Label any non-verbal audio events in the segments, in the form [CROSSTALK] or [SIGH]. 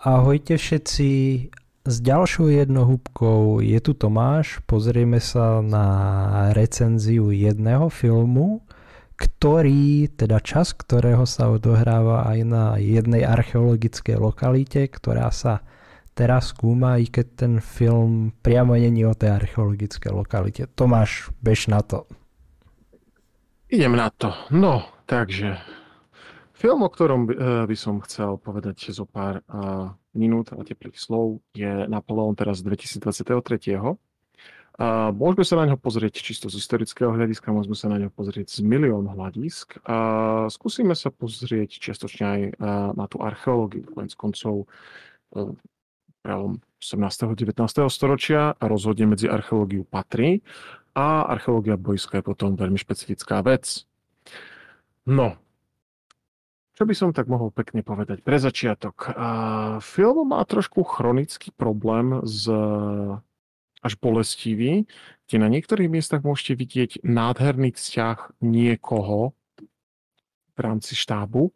Ahojte všetci, s ďalšou jednohúbkou je tu Tomáš, pozrieme sa na recenziu jedného filmu, ktorý, teda čas, ktorého sa odohráva aj na jednej archeologickej lokalite, ktorá sa teraz skúma, i keď ten film priamo není o tej archeologickej lokalite. Tomáš, bež na to. Idem na to. No, takže Film, o ktorom eh, by som chcel povedať zo pár uh, minút a teplých slov, je Napoleon teraz 2023. Uh, môžeme sa na ňo pozrieť čisto z historického hľadiska, môžeme sa na ňo pozrieť z milión hľadisk. Uh, skúsime sa pozrieť čiastočne aj na tú archeológiu, konec koncov prelom 18. 19. storočia a rozhodne medzi archeológiu patrí a archeológia bojská je potom veľmi špecifická vec. No, čo by som tak mohol pekne povedať pre začiatok? Film má trošku chronický problém z až bolestivý, kde na niektorých miestach môžete vidieť nádherný vzťah niekoho v rámci štábu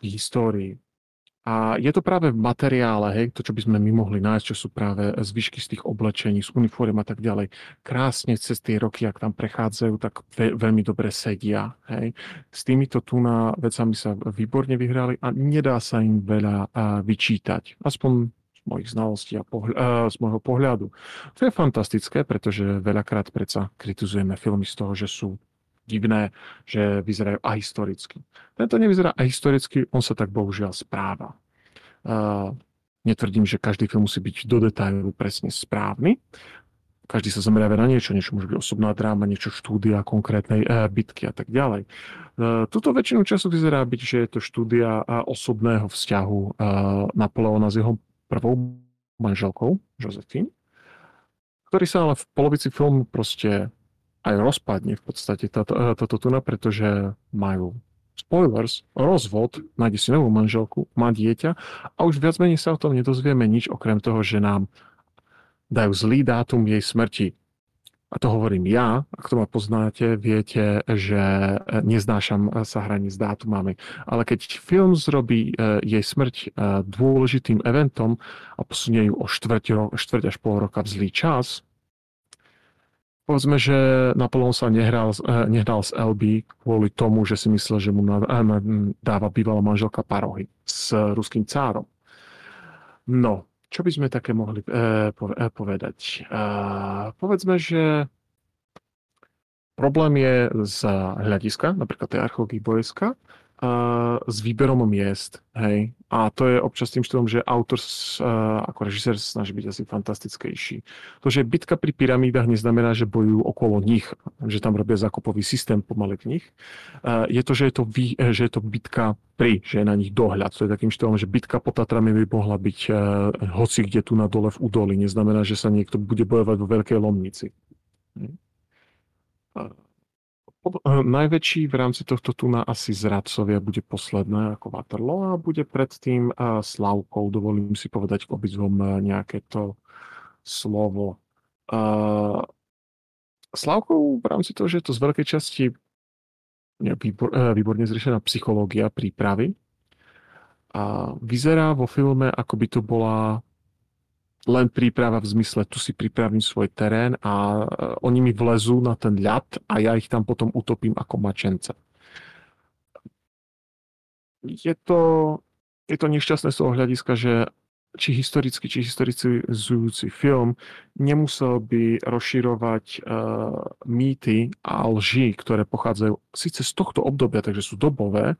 v histórii. A je to práve v materiále, hej, to, čo by sme my mohli nájsť, čo sú práve zvyšky z tých oblečení, z uniform a tak ďalej. Krásne cez tie roky, ak tam prechádzajú, tak ve- veľmi dobre sedia. Hej. S týmito tu na vecami sa výborne vyhrali a nedá sa im veľa vyčítať. Aspoň z mojich znalostí a pohľ- z môjho pohľadu. To je fantastické, pretože veľakrát predsa kritizujeme filmy z toho, že sú divné, že vyzerajú ahistoricky. Tento nevyzerá ahistoricky, on sa tak bohužiaľ správa. Uh, netvrdím, že každý film musí byť do detailu presne správny. Každý sa zameriava na niečo, niečo môže byť osobná dráma, niečo štúdia konkrétnej uh, bitky a tak ďalej. Uh, tuto väčšinu času vyzerá byť, že je to štúdia osobného vzťahu uh, Napoleona s jeho prvou manželkou, Josephine, ktorý sa ale v polovici filmu proste aj rozpadne v podstate táto, eh, táto tuna, pretože majú spoilers, rozvod, nájde si novú manželku, má dieťa a už viac menej sa o tom nedozvieme nič, okrem toho, že nám dajú zlý dátum jej smrti. A to hovorím ja, ak to ma poznáte, viete, že eh, neznášam eh, sa hraní s dátumami. Ale keď film zrobí jej smrť dôležitým eventom a posunie ju o štvrť, štvrť až pol roka v zlý čas, Povedzme, že Napoleon sa nehral, eh, nehral z LB kvôli tomu, že si myslel, že mu eh, dáva bývalá manželka parohy s ruským cárom. No, čo by sme také mohli eh, povedať? Povedzme, že problém je z hľadiska, napríklad tej archeológie s výberom miest, hej. A to je občas tým štýlom, že autor uh, ako režisér snaží byť asi fantastickejší. To, že bitka pri pyramídach neznamená, že bojujú okolo nich, že tam robia zakopový systém pomaly v nich. Uh, je to, že je to, vý, že je to bitka pri, že je na nich dohľad. To je takým štýlom, že bitka pod Tatrami by mohla byť uh, hoci kde tu na dole v údoli. Neznamená, že sa niekto bude bojovať vo veľkej lomnici. Uh, Eh, najväčší v rámci tohto tuna asi zradcovia bude posledné ako Waterloo a bude predtým uh, Slavkou. Dovolím si povedať k obidvom uh, nejaké to slovo. Uh, Slavkou v rámci toho, že je to z veľkej časti výbor, výborne zriešená psychológia prípravy. A vyzerá vo filme, ako by to bola len príprava v zmysle, tu si pripravím svoj terén a e, oni mi vlezú na ten ľad a ja ich tam potom utopím ako mačence. Je to, je to nešťastné z toho hľadiska, že či historický, či historizujúci film nemusel by rozširovať uh, mýty a lži, ktoré pochádzajú síce z tohto obdobia, takže sú dobové,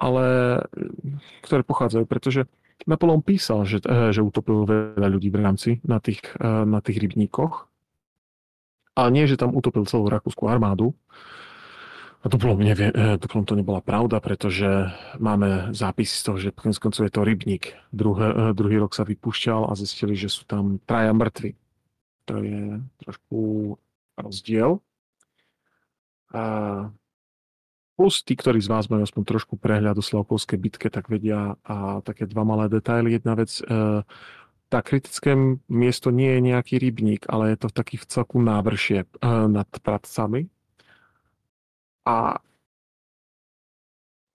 ale ktoré pochádzajú, pretože Napoleon písal, že, eh, že utopil veľa ľudí v rámci na tých, eh, na tých rybníkoch. A nie, že tam utopil celú rakúskú armádu. A duplom, nevie, eh, duplom to nebola pravda, pretože máme zápisy z toho, že konec koncov je to rybník. Druhé, druhý rok sa vypúšťal a zistili, že sú tam traja mŕtvi. To je trošku rozdiel. A Plus tí, ktorí z vás majú aspoň trošku prehľad o Slavkovskej bitke, tak vedia a také dva malé detaily. Jedna vec, e, tá kritické miesto nie je nejaký rybník, ale je to taký v celku návršie e, nad Pratcami. A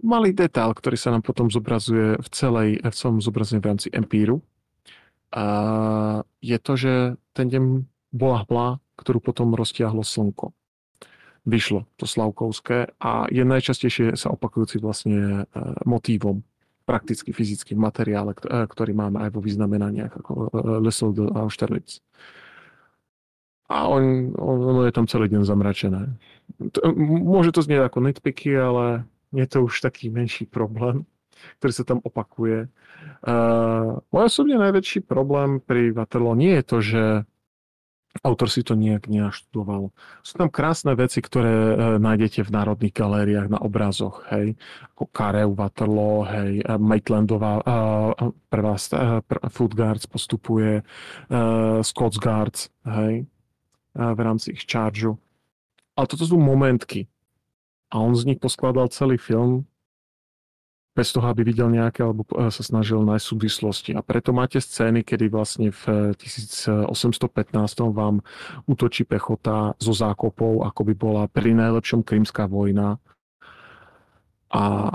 malý detail, ktorý sa nám potom zobrazuje v celej, v celom zobrazení v rámci empíru, a je to, že ten deň bola hmla, ktorú potom roztiahlo slnko. Vyšlo to Slavkovské a je najčastejšie sa opakujúci vlastne e, motívom prakticky fyzický materiále, e, ktorý máme aj vo vyznamenaniach ako e, Lesel do Austerlitz. A on, ono je tam celý deň zamračené. Môže to znieť ako nitpicky, ale je to už taký menší problém, ktorý sa tam opakuje. Uh, môj osobne najväčší problém pri Waterloo nie je to, že autor si to nejak nenaštudoval. Sú tam krásne veci, ktoré uh, nájdete v národných galériách na obrazoch, hej, ako Kareu Waterloo, hej, Maitlandová uh, prvá uh, Food Guards postupuje, uh, Scots Guards, hej, uh, v rámci ich chargeu. Ale toto sú momentky, a on z nich poskladal celý film bez toho, aby videl nejaké, alebo e, sa snažil nájsť súvislosti. A preto máte scény, kedy vlastne v 1815 vám útočí pechota zo zákopov, ako by bola pri najlepšom krímska vojna. A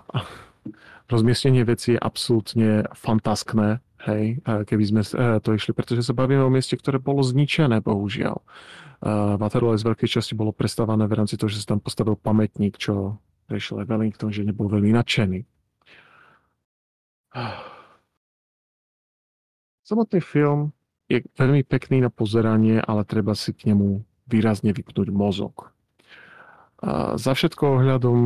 rozmiestnenie veci je absolútne fantaskné, hej, keby sme e, to išli, pretože sa bavíme o mieste, ktoré bolo zničené, bohužiaľ. Waterloo z veľkej časti bolo prestávané v rámci toho, že sa tam postavil pamätník, čo riešil Wellington, že nebol veľmi nadšený. Samotný film je veľmi pekný na pozeranie, ale treba si k nemu výrazne vypnúť mozog. A za všetko ohľadom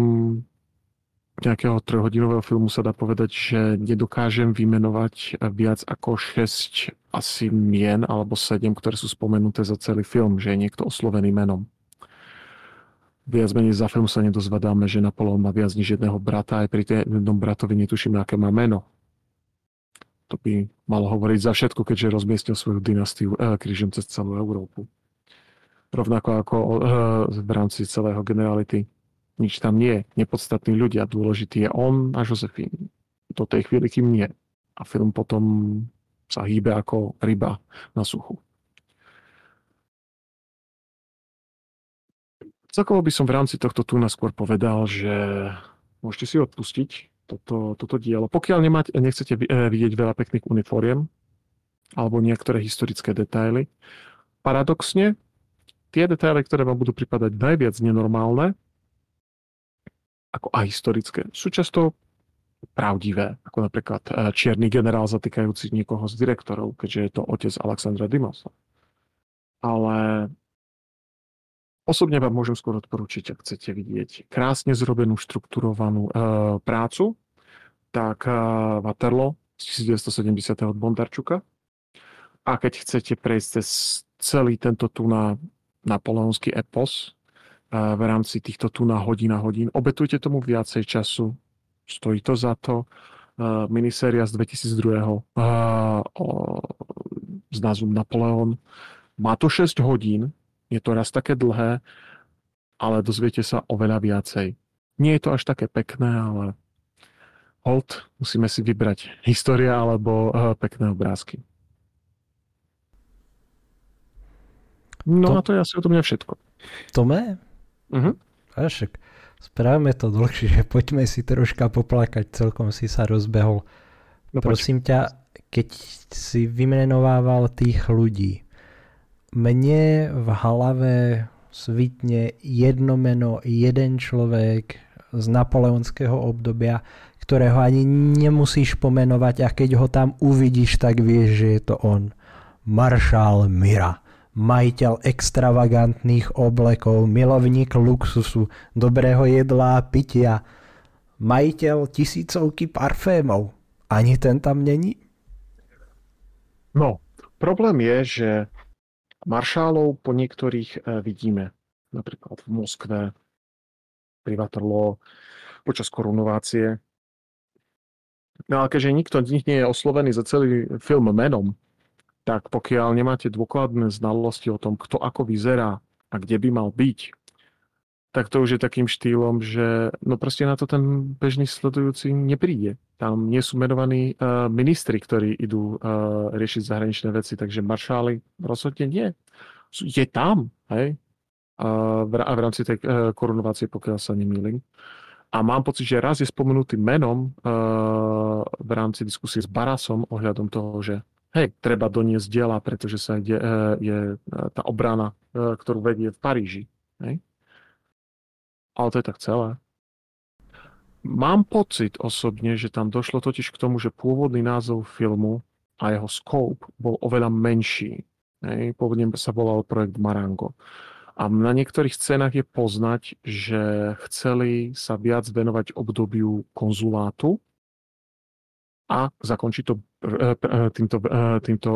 nejakého trojhodinového filmu sa dá povedať, že nedokážem vymenovať viac ako 6 asi mien alebo 7, ktoré sú spomenuté za celý film, že je niekto oslovený menom. Viac menej za film sa nedozvedáme, že Napoleon má viac než jedného brata, aj pri jednom bratovi netušíme, aké má meno. To by malo hovoriť za všetko, keďže rozmiestnil svoju dynastiu eh, krížom cez celú Európu. Rovnako ako eh, v rámci celého generality nič tam nie je. Nepodstatní ľudia. Dôležitý je on a Josephine. Do tej chvíli, kým nie. A film potom sa hýbe ako ryba na suchu. Celkovo by som v rámci tohto tu skôr povedal, že môžete si odpustiť toto, toto dielo. Pokiaľ nemáte, nechcete eh, vidieť veľa pekných uniforiem alebo niektoré historické detaily, paradoxne, tie detaily, ktoré vám budú pripadať najviac nenormálne, ako a historické, sú často pravdivé, ako napríklad eh, čierny generál zatýkajúci niekoho z direktorov, keďže je to otec Alexandra Dimosa. Ale osobne vám môžem skôr odporúčiť, ak chcete vidieť krásne zrobenú, štrukturovanú e, prácu, tak e, Waterloo z 1970. od Bondarčuka. A keď chcete prejsť cez celý tento tu na napoleonský epos, v rámci týchto tu na hodina hodín. Obetujte tomu viacej času, stojí to za to. Miniséria z 2002. s názvom Napoleon. Má to 6 hodín, je to raz také dlhé, ale dozviete sa oveľa viacej. Nie je to až také pekné, ale hold, musíme si vybrať história alebo pekné obrázky. No to... a to je asi o to mňa všetko. Tome, Uh-huh. A však spravíme to dlhšie, [LAUGHS] poďme si troška poplakať, celkom si sa rozbehol. No, Prosím ťa, keď si vymenovával tých ľudí, mne v hlave svitne jedno meno, jeden človek z napoleonského obdobia, ktorého ani nemusíš pomenovať a keď ho tam uvidíš, tak vieš, že je to on. Maršál Mira majiteľ extravagantných oblekov, milovník luxusu, dobrého jedla a pitia, majiteľ tisícovky parfémov. Ani ten tam není? No, problém je, že maršálov po niektorých e, vidíme. Napríklad v Moskve, pri Waterloo, počas korunovácie. No ale keďže nikto z nich nie je oslovený za celý film menom, tak pokiaľ nemáte dôkladné znalosti o tom, kto ako vyzerá a kde by mal byť, tak to už je takým štýlom, že no proste na to ten bežný sledujúci nepríde. Tam nie sú menovaní uh, ministri, ktorí idú uh, riešiť zahraničné veci, takže maršály rozhodne nie. Je tam, hej, uh, v, v rámci tej uh, korunovácie, pokiaľ sa nemýlim. A mám pocit, že raz je spomenutý menom uh, v rámci diskusie s Barasom ohľadom toho, že hej, treba doniesť diela, pretože sa ide, uh, je tá obrana, uh, ktorú vedie v Paríži. Hej? Ale to je tak celé. Mám pocit osobne, že tam došlo totiž k tomu, že pôvodný názov filmu a jeho scope bol oveľa menší. Hej? Pôvodne sa volal projekt Marango. A na niektorých scénach je poznať, že chceli sa viac venovať obdobiu konzulátu a zakončiť to e, e, týmto, e, týmto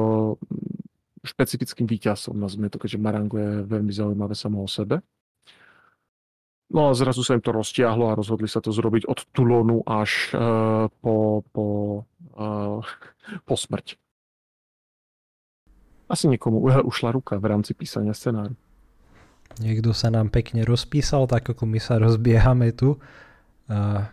špecifickým víťazom. Nazvime to, keďže Marango je veľmi zaujímavé samo o sebe. No a zrazu sa im to roztiahlo a rozhodli sa to zrobiť od Tulonu až uh, po, po, uh, po smrť. Asi niekomu ušla ruka v rámci písania scenáru. Niekto sa nám pekne rozpísal, tak ako my sa rozbiehame tu. Uh,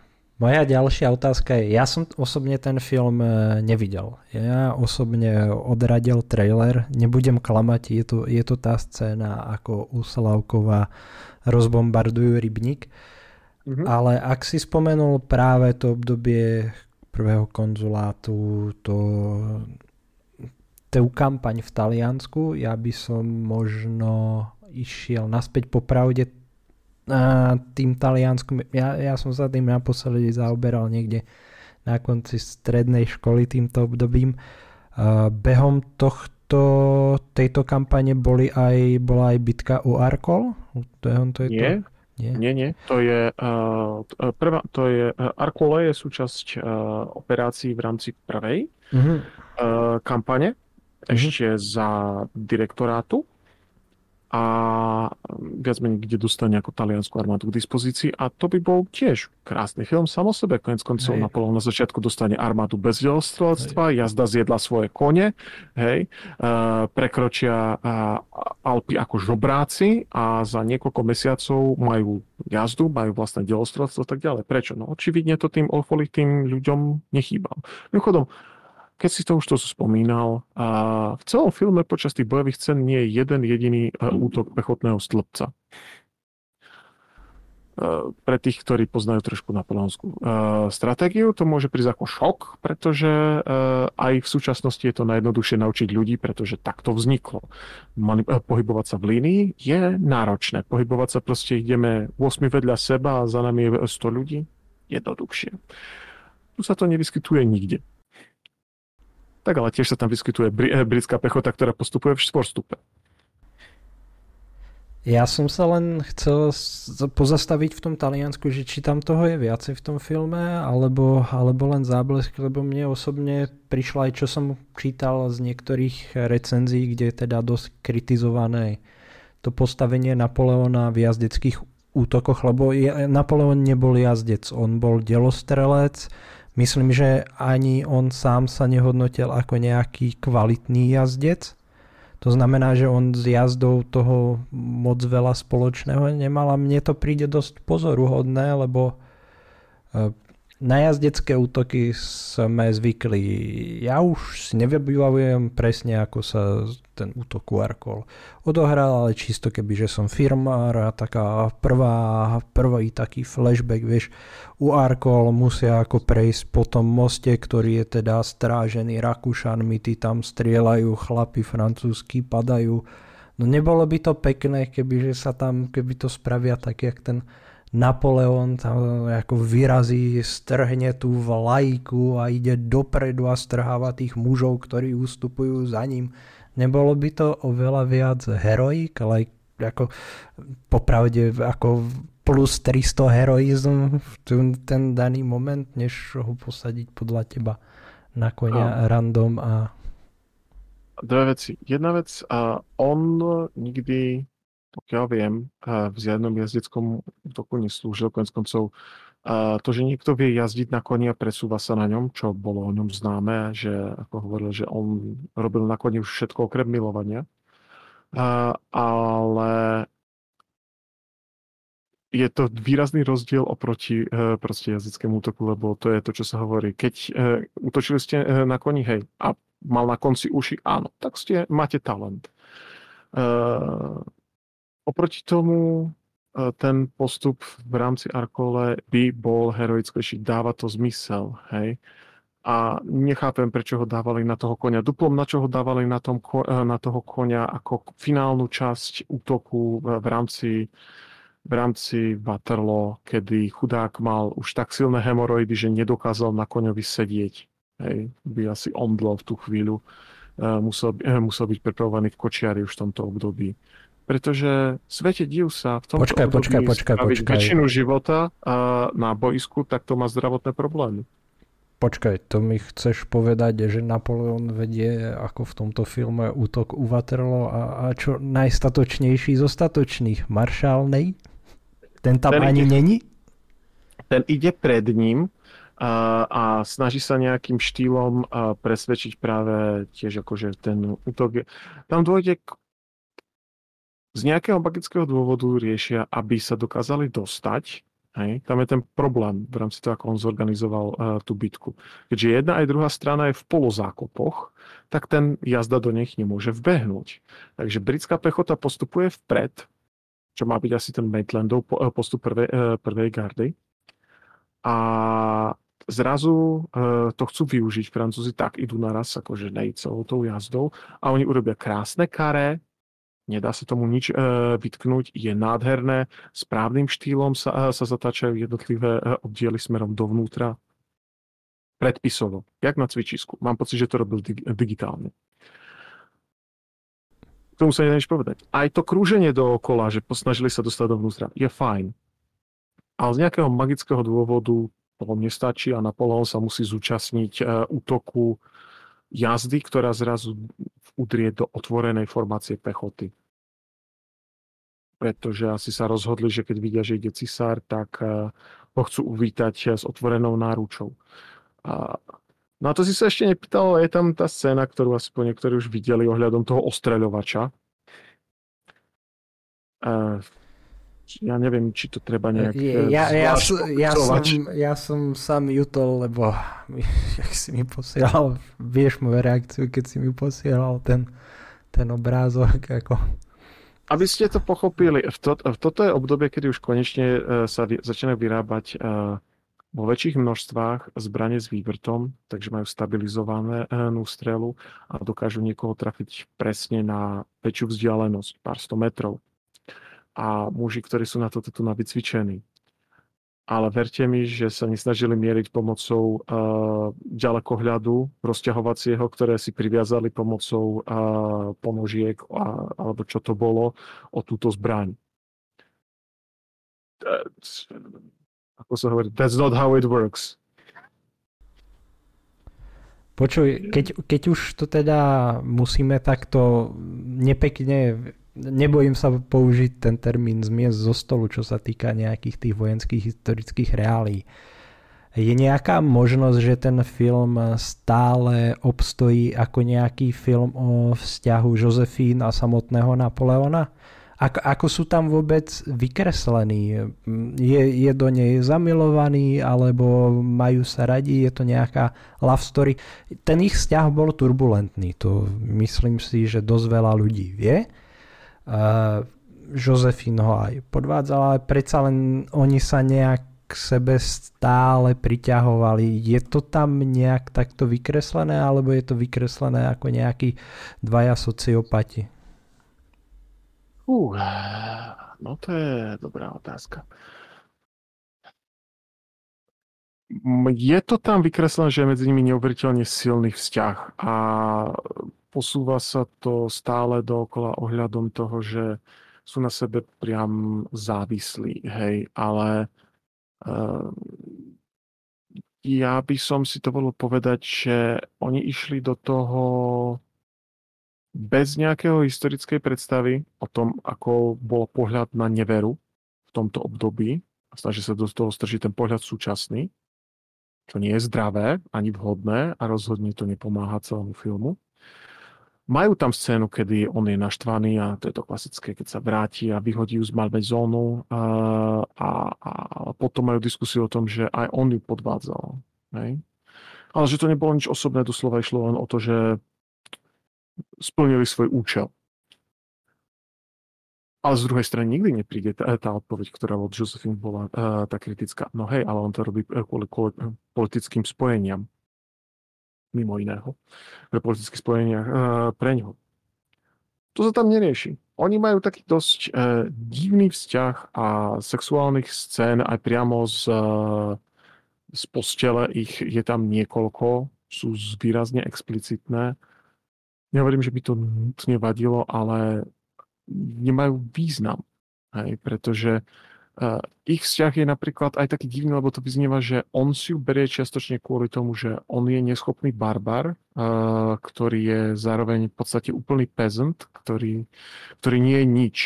moja ďalšia otázka je, ja som osobne ten film uh, nevidel. Ja osobne odradil trailer, nebudem klamať, je to, je to tá scéna, ako u Slavkova rozbombardujú rybník. Mm-hmm. Ale ak si spomenul práve to obdobie prvého konzulátu, to tú kampaň v Taliansku, ja by som možno išiel naspäť po pravde a tým Talianskom. Ja, ja som sa tým naposledy zaoberal niekde na konci strednej školy týmto obdobím. Behom tohto, tejto kampane boli aj, bola aj bitka u Arkol? To je, to je nie, to? nie, nie, nie. To je, uh, prvá, to je Arkole je súčasť uh, operácií v rámci prvej uh-huh. uh, kampane, uh-huh. ešte za direktorátu a viac menej kde dostane ako taliansku armádu k dispozícii a to by bol tiež krásny film samo sebe. Konec koncov Napoleon na začiatku dostane armádu bez delostrelectva, jazda zjedla svoje kone, hej, uh, prekročia uh, Alpy ako žobráci a za niekoľko mesiacov majú jazdu, majú vlastné delostrelectvo a tak ďalej. Prečo? No očividne to tým tým ľuďom nechýba. Mimochodom, keď si to už to spomínal, a v celom filme počas tých bojových scén nie je jeden jediný e, útok pechotného stĺpca. E, pre tých, ktorí poznajú trošku napoleonskú e, stratégiu, to môže prísť ako šok, pretože aj v súčasnosti je to najjednoduchšie naučiť ľudí, pretože takto vzniklo. pohybovať sa v línii je náročné. Pohybovať sa proste ideme 8 vedľa seba a za nami je 100 ľudí. Jednoduchšie. Tu sa to nevyskytuje nikde. Tak ale tiež sa tam vyskytuje eh, britská pechota, ktorá postupuje v štvorstupe. Ja som sa len chcel pozastaviť v tom Taliansku, že či tam toho je viacej v tom filme, alebo, alebo len záblesk, lebo mne osobne prišlo aj čo som čítal z niektorých recenzií, kde je teda dosť kritizované to postavenie Napoleona v jazdeckých útokoch, lebo Napoleon nebol jazdec, on bol delostrelec, Myslím, že ani on sám sa nehodnotil ako nejaký kvalitný jazdec. To znamená, že on s jazdou toho moc veľa spoločného nemal a mne to príde dosť pozoruhodné, lebo e, na jazdecké útoky sme zvykli. Ja už si nevybavujem presne, ako sa ten útok Arcol odohral, ale čisto keby, že som firmár a taká prvá, prvý taký flashback, vieš, u Arkol musia ako prejsť po tom moste, ktorý je teda strážený Rakúšanmi, tí tam strieľajú, chlapi francúzsky padajú. No nebolo by to pekné, keby že sa tam, keby to spravia tak, jak ten Napoleon tam ako vyrazí, strhne tú vlajku a ide dopredu a strháva tých mužov, ktorí ustupujú za ním. Nebolo by to oveľa viac heroik, ale ako popravde ako plus 300 heroizm v ten daný moment, než ho posadiť podľa teba na konia a. random a Dve veci. Jedna vec, a on nikdy pokiaľ viem, v žiadnom jazdeckom útoku neslúžil. Konec koncov to, že niekto vie jazdiť na koni a presúva sa na ňom, čo bolo o ňom známe, že ako hovoril, že on robil na koni už všetko okrem milovania. Ale je to výrazný rozdiel oproti e, proste jazyckému útoku, lebo to je to, čo sa hovorí. Keď e, útočili ste e, na koni, hej, a mal na konci uši, áno, tak ste, máte talent. Oproti tomu ten postup v rámci Arkole by bol heroickejší. Dáva to zmysel, hej. A nechápem, prečo ho dávali na toho konia duplom, na čo ho dávali na, tom, na toho konia ako finálnu časť útoku v rámci, v rámci Waterloo, kedy chudák mal už tak silné hemoroidy, že nedokázal na koňovi sedieť. Hej, by asi omdlel v tú chvíľu. Musel, musel byť prepravovaný v kočiari už v tomto období pretože svete div sa v tomto počkaj, počkaj, počkaj, počkaj. väčšinu života na boisku, tak to má zdravotné problémy. Počkaj, to mi chceš povedať, že Napoleon vedie ako v tomto filme útok u Waterloo a, a čo najstatočnejší z ostatočných? Maršálnej? Ten tam ten ani ide, není? Ten ide pred ním a, a snaží sa nejakým štýlom presvedčiť práve tiež akože ten útok. Tam dôjde k z nejakého magického dôvodu riešia, aby sa dokázali dostať. Hej, tam je ten problém v rámci toho, ako on zorganizoval uh, tú bitku. Keďže jedna aj druhá strana je v polozákopoch, tak ten jazda do nich nemôže vbehnúť. Takže britská pechota postupuje vpred, čo má byť asi ten Maitlandov eh, postup prvej, uh, prvej gardy. A zrazu uh, to chcú využiť Francúzi, tak idú naraz akože nej celou tou jazdou a oni urobia krásne karé, Nedá sa tomu nič e, vytknúť, je nádherné, správnym štýlom sa, e, sa zatáčajú jednotlivé e, oddiely smerom dovnútra, predpisovo, jak na cvičisku. Mám pocit, že to robil dig- digitálne. K tomu sa nedá nič povedať. Aj to krúženie dookola, že posnažili sa dostať dovnútra, je fajn. Ale z nejakého magického dôvodu to nestačí a Napoleon sa musí zúčastniť e, útoku jazdy, ktorá zrazu udrie do otvorenej formácie pechoty. Pretože asi sa rozhodli, že keď vidia, že ide cisár, tak eh, ho chcú uvítať eh, s otvorenou náručou. A, no a to si sa ešte nepýtal, je tam tá scéna, ktorú asi po niektorí už videli ohľadom toho ostreľovača. Uh, ja neviem, či to treba nejak ja, ja, ja, som, ja som sám jutol, lebo [LAUGHS] jak si mi posielal, vieš moju reakciu, keď si mi posielal ten, ten obrázok. Ako... Aby ste to pochopili, v to, v toto je obdobie, kedy už konečne uh, sa začínajú vyrábať uh, vo väčších množstvách zbranie s vývrtom, takže majú stabilizované uh, strelu a dokážu niekoho trafiť presne na väčšiu vzdialenosť, pár sto metrov a muži, ktorí sú na toto tu vycvičení. Ale verte mi, že sa nesnažili mieriť pomocou uh, ďalekohľadu rozťahovacieho, ktoré si priviazali pomocou uh, ponožiek a, alebo čo to bolo o túto zbraň. That's, ako sa hovorí, that's not how it works. Počuj, keď, keď už to teda musíme takto nepekne nebojím sa použiť ten termín zmiesť zo stolu, čo sa týka nejakých tých vojenských historických reálí. Je nejaká možnosť, že ten film stále obstojí ako nejaký film o vzťahu Josefín a samotného Napoleona? Ako, ako sú tam vôbec vykreslení? Je, je do nej zamilovaný, alebo majú sa radi? Je to nejaká love story? Ten ich vzťah bol turbulentný, to myslím si, že dosť veľa ľudí vie. Josefín ho aj podvádzala, ale predsa len oni sa nejak k sebe stále priťahovali. Je to tam nejak takto vykreslené, alebo je to vykreslené ako nejakí dvaja sociopati? Uh, no to je dobrá otázka. Je to tam vykreslené, že je medzi nimi neuveriteľne silný vzťah a posúva sa to stále dookola ohľadom toho, že sú na sebe priam závislí, hej, ale uh, ja by som si dovolil povedať, že oni išli do toho bez nejakého historickej predstavy o tom, ako bol pohľad na neveru v tomto období. A snaží sa do toho stržiť ten pohľad súčasný, čo nie je zdravé ani vhodné a rozhodne to nepomáha celému filmu. Majú tam scénu, kedy on je naštvaný a to je to klasické, keď sa vráti a vyhodí ju z malbezónu a, a, a potom majú diskusiu o tom, že aj on ju podvádzal. Hej? Ale že to nebolo nič osobné, doslova išlo len o to, že splnili svoj účel. Ale z druhej strany nikdy nepríde tá, tá odpoveď, ktorá od Josephine bola uh, tá kritická. No hej, ale on to robí kvôli, kvôli politickým spojeniam. Mimo iného. Pre politické spojenia uh, pre ňo. To sa tam nerieši. Oni majú taký dosť uh, divný vzťah a sexuálnych scén aj priamo z, uh, z postele ich je tam niekoľko, sú výrazne explicitné. Nehovorím, že by to nutne vadilo, ale nemajú význam. Hej, pretože uh, ich vzťah je napríklad aj taký divný, lebo to vyznieva, že on si ju berie čiastočne kvôli tomu, že on je neschopný barbar, uh, ktorý je zároveň v podstate úplný peasant, ktorý, ktorý nie je nič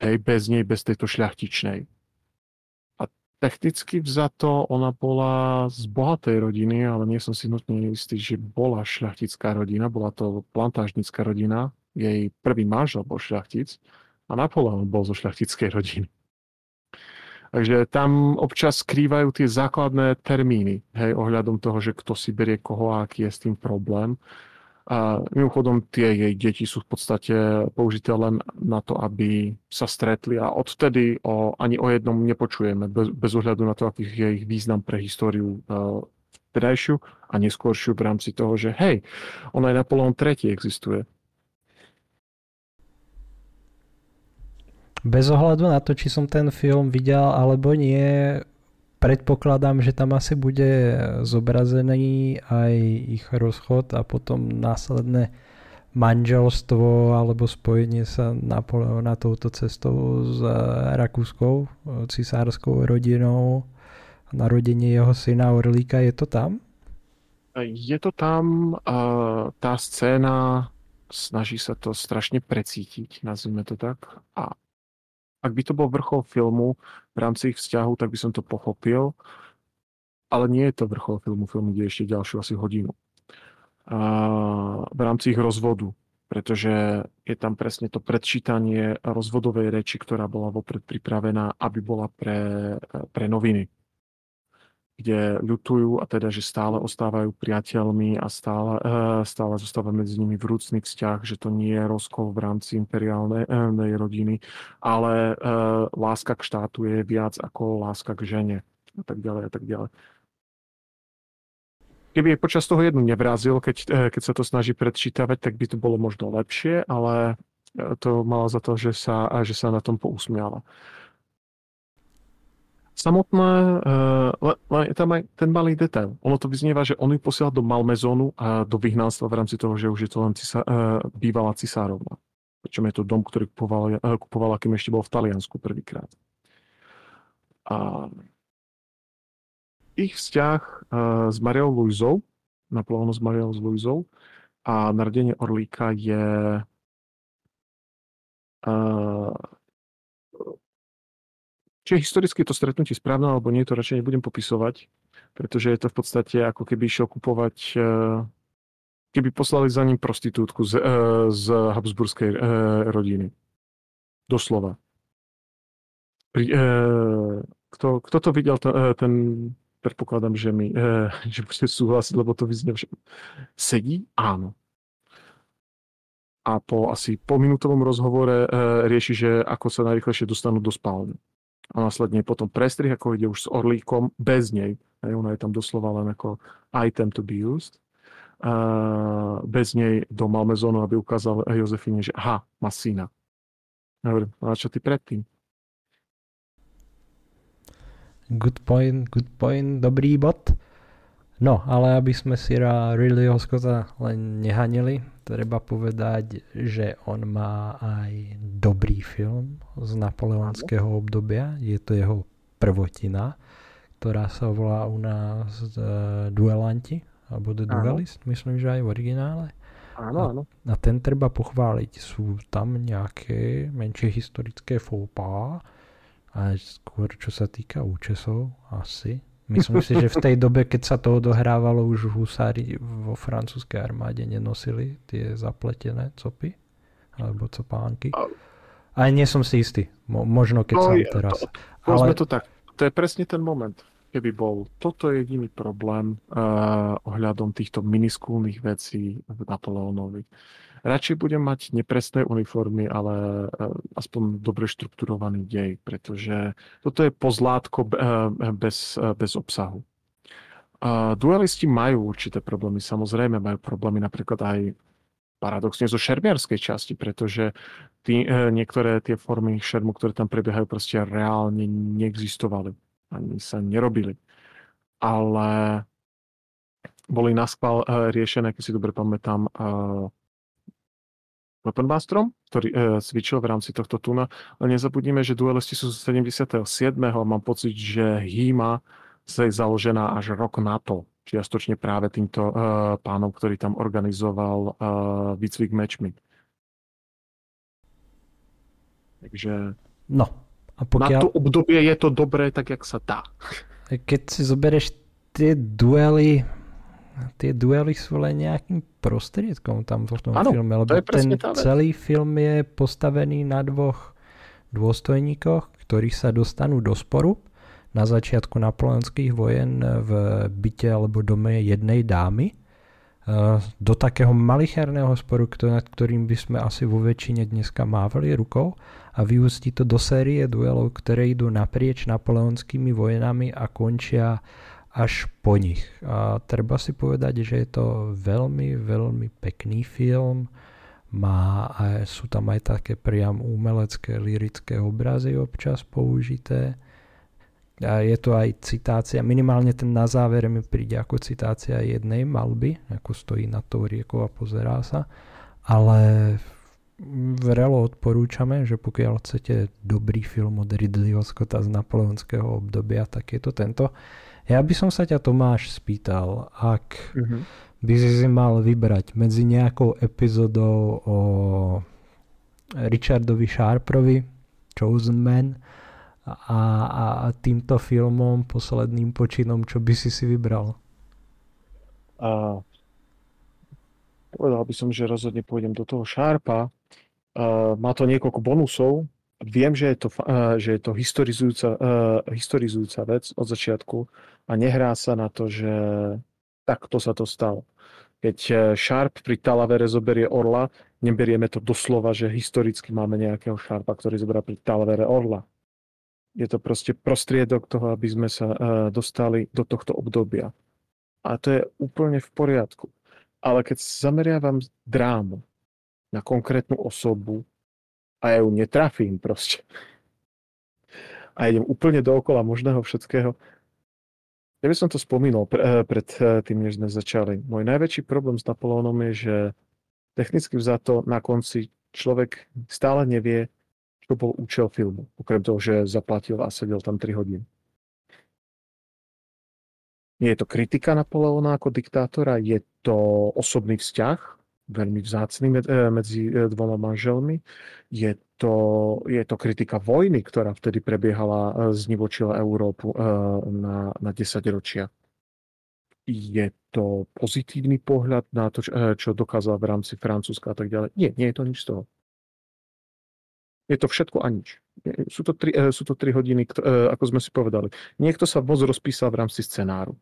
hej, bez nej, bez tejto šľachtičnej. A technicky vzato ona bola z bohatej rodiny, ale nie som si nutne istý, že bola šľachtická rodina, bola to plantážnická rodina, jej prvý manžel bol šľachtic a Napoleon bol zo šľachtickej rodiny. Takže tam občas skrývajú tie základné termíny, hej, ohľadom toho, že kto si berie koho a aký je s tým problém. A mimochodom tie jej deti sú v podstate použité len na to, aby sa stretli a odtedy o, ani o jednom nepočujeme, bez, bez ohľadu na to, aký je ich význam pre históriu uh, vtedajšiu a neskôršiu v rámci toho, že hej, on aj Napoleon III existuje. Bez ohľadu na to, či som ten film videl alebo nie, predpokladám, že tam asi bude zobrazený aj ich rozchod a potom následné manželstvo alebo spojenie sa Napoleona touto cestou s rakúskou cisárskou rodinou, narodenie jeho syna Orlíka, je to tam? Je to tam, tá scéna snaží sa to strašne precítiť, nazvime to tak, a ak by to bol vrchol filmu v rámci ich vzťahu, tak by som to pochopil. Ale nie je to vrchol filmu. Film ide ešte ďalšiu asi hodinu. A v rámci ich rozvodu. Pretože je tam presne to predčítanie rozvodovej reči, ktorá bola vopred pripravená, aby bola pre, pre noviny kde ľutujú a teda, že stále ostávajú priateľmi a stále, eh, stále zostáva medzi nimi vrúcný vzťah, že to nie je rozkol v rámci imperiálnej eh, rodiny, ale eh, láska k štátu je viac ako láska k žene a tak ďalej a tak ďalej. Keby počas toho jednu nevrazil, keď, keď sa to snaží predčítavať, tak by to bolo možno lepšie, ale to malo za to, že sa, že sa na tom pousmiala samotné, je tam aj ten malý detail. Ono to vyznieva, že on ju posiela do Malmezónu a do vyhnanstva v rámci toho, že už je to len cisa, uh, bývalá cisárovna. Pričom je to dom, ktorý kupoval, uh, kupovala, kým ešte bol v Taliansku prvýkrát. A ich vzťah s Mariou Luizou, Napoleonu s Mariou Luizou a narodenie Orlíka je či je historicky to stretnutie správne, alebo nie, to radšej nebudem popisovať, pretože je to v podstate ako keby išiel kupovať, eh, keby poslali za ním prostitútku z, eh, z Habsburskej eh, rodiny. Doslova. Pri, kto, kto to videl, ten predpokladám, že mi [LAUGHS] že bude súhlasiť, lebo to vyznie, že sedí? Áno. A po asi po minútovom rozhovore rieši, že ako sa najrychlejšie dostanú do spálne a následne potom prestrih, ako ide už s orlíkom, bez nej. Hej, ona je tam doslova len ako item to be used. Uh, bez nej do Malmezónu, aby ukázal Jozefine, že aha, má syna. No a čo ty predtým? Good point, good point, dobrý bod. No, ale aby sme si Ridleyho Scotta len nehanili, treba povedať, že on má aj dobrý film z napoleonského obdobia. Je to jeho prvotina, ktorá sa volá u nás uh, Duelanti, alebo The Duelist, áno. myslím, že aj v originále. Áno, áno. A, a ten treba pochváliť. Sú tam nejaké menšie historické fópá, a skôr čo sa týka účesov asi, Myslím si, že v tej dobe, keď sa to odohrávalo, už husári vo francúzskej armáde nenosili tie zapletené copy alebo copánky. Aj nie som si istý. Mo- možno keď no, sa teraz. To, Ale... to tak. To je presne ten moment. keby bol toto jediný problém uh, ohľadom týchto miniskúlnych vecí v Napoleónovi. Radšej budem mať nepresné uniformy, ale uh, aspoň dobre štrukturovaný dej, pretože toto je pozlátko uh, bez, uh, bez obsahu. Duelisti majú určité problémy, samozrejme majú problémy napríklad aj paradoxne zo šermiarskej časti, pretože tí, niektoré tie formy šermu, ktoré tam prebiehajú, proste reálne neexistovali ani sa nerobili. Ale boli naskval riešené, keď si dobre pamätám, Weaponmasterom, ktorý uh, cvičil v rámci tohto tuna. Ale nezabudnime, že duelisti sú z 77. a mám pocit, že Hýma sa je založená až rok na to, čiastočne práve týmto uh, pánom, ktorý tam organizoval uh, výcvik mečmi. Takže... No, a pokiaľ... Na to obdobie je to dobré tak, jak sa dá. Keď si zoberieš tie duely, tie duely sú len nejakým prostriedkom tam v tom ano, filme, lebo ten celý film je postavený na dvoch dôstojníkoch, ktorí sa dostanú do sporu. Na začiatku napoleonských vojen v byte alebo dome jednej dámy. Eh, do takého malicherného sporu, nad ktorým by sme asi vo väčšine dneska mávali rukou a vyústi to do série duelov, ktoré idú naprieč napoleonskými vojnami a končia až po nich. A treba si povedať, že je to veľmi, veľmi pekný film. Má, aj, sú tam aj také priam umelecké, lirické obrazy občas použité. A je to aj citácia, minimálne ten na závere mi príde ako citácia jednej malby, ako stojí na tou riekou a pozerá sa. Ale vrelo odporúčame, že pokiaľ chcete dobrý film od Ridleyho Scotta z napoleonského obdobia, tak je to tento. Ja by som sa ťa Tomáš spýtal, ak uh-huh. by si si mal vybrať medzi nejakou epizodou o Richardovi Sharprovi, Chosen Man, a, a, a týmto filmom, posledným počinom, čo by si si vybral? A, povedal by som, že rozhodne pôjdem do toho Sharpa, Uh, má to niekoľko bonusov. Viem, že je to, uh, že je to historizujúca, uh, historizujúca vec od začiatku a nehrá sa na to, že takto sa to stalo. Keď Sharp pri Talavere zoberie Orla, neberieme to doslova, že historicky máme nejakého Sharpa, ktorý zoberá pri Talavere Orla. Je to proste prostriedok toho, aby sme sa dostali do tohto obdobia. A to je úplne v poriadku. Ale keď zameriavam drámu, na konkrétnu osobu a ja ju netrafím proste. A idem úplne dookola možného všetkého. Ja by som to spomínal pre, eh, pred eh, tým, než sme začali. Môj najväčší problém s Napoleónom je, že technicky vzato na konci človek stále nevie, čo bol účel filmu. Okrem toho, že zaplatil a sedel tam 3 hodiny. Nie je to kritika Napoleóna ako diktátora, je to osobný vzťah veľmi vzácný eh, medzi eh, dvoma manželmi. Je to, je to kritika vojny, ktorá vtedy prebiehala, eh, znivočila Európu na, na 10 ročia. Je to pozitívny pohľad na to, čo dokázal v rámci Francúzska a tak ďalej. Nie, nie je to nič z toho. Je to všetko a nič. Sú to tri, sú to tri hodiny, ako sme si povedali. Niekto sa moc rozpísal v rámci scenáru.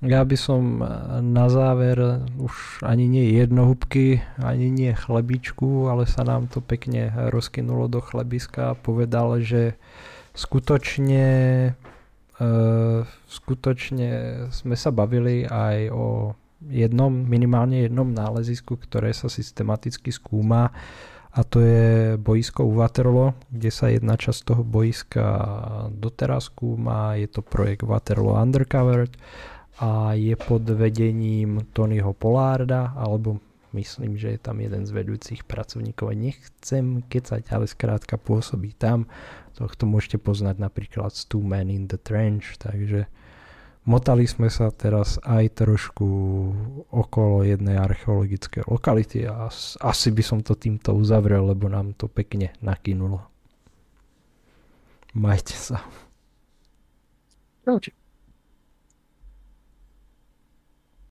Ja by som eh, na záver už ani nie jednohubky, ani nie chlebičku, ale sa nám to pekne rozkynulo do chlebiska a povedal, že skutočne uh, skutočne sme sa bavili aj o jednom, minimálne jednom nálezisku, ktoré sa systematicky skúma a to je boisko u Waterloo, kde sa jedna časť toho boiska doteraz skúma, je to projekt Waterloo Undercovered a je pod vedením Tonyho Polárda, alebo myslím, že je tam jeden z vedúcich pracovníkov. Nechcem kecať, ale skrátka pôsobí tam. Tohto môžete poznať napríklad z Two Men in the Trench, takže motali sme sa teraz aj trošku okolo jednej archeologickej lokality a asi by som to týmto uzavrel, lebo nám to pekne nakynulo. Majte sa. Čaute.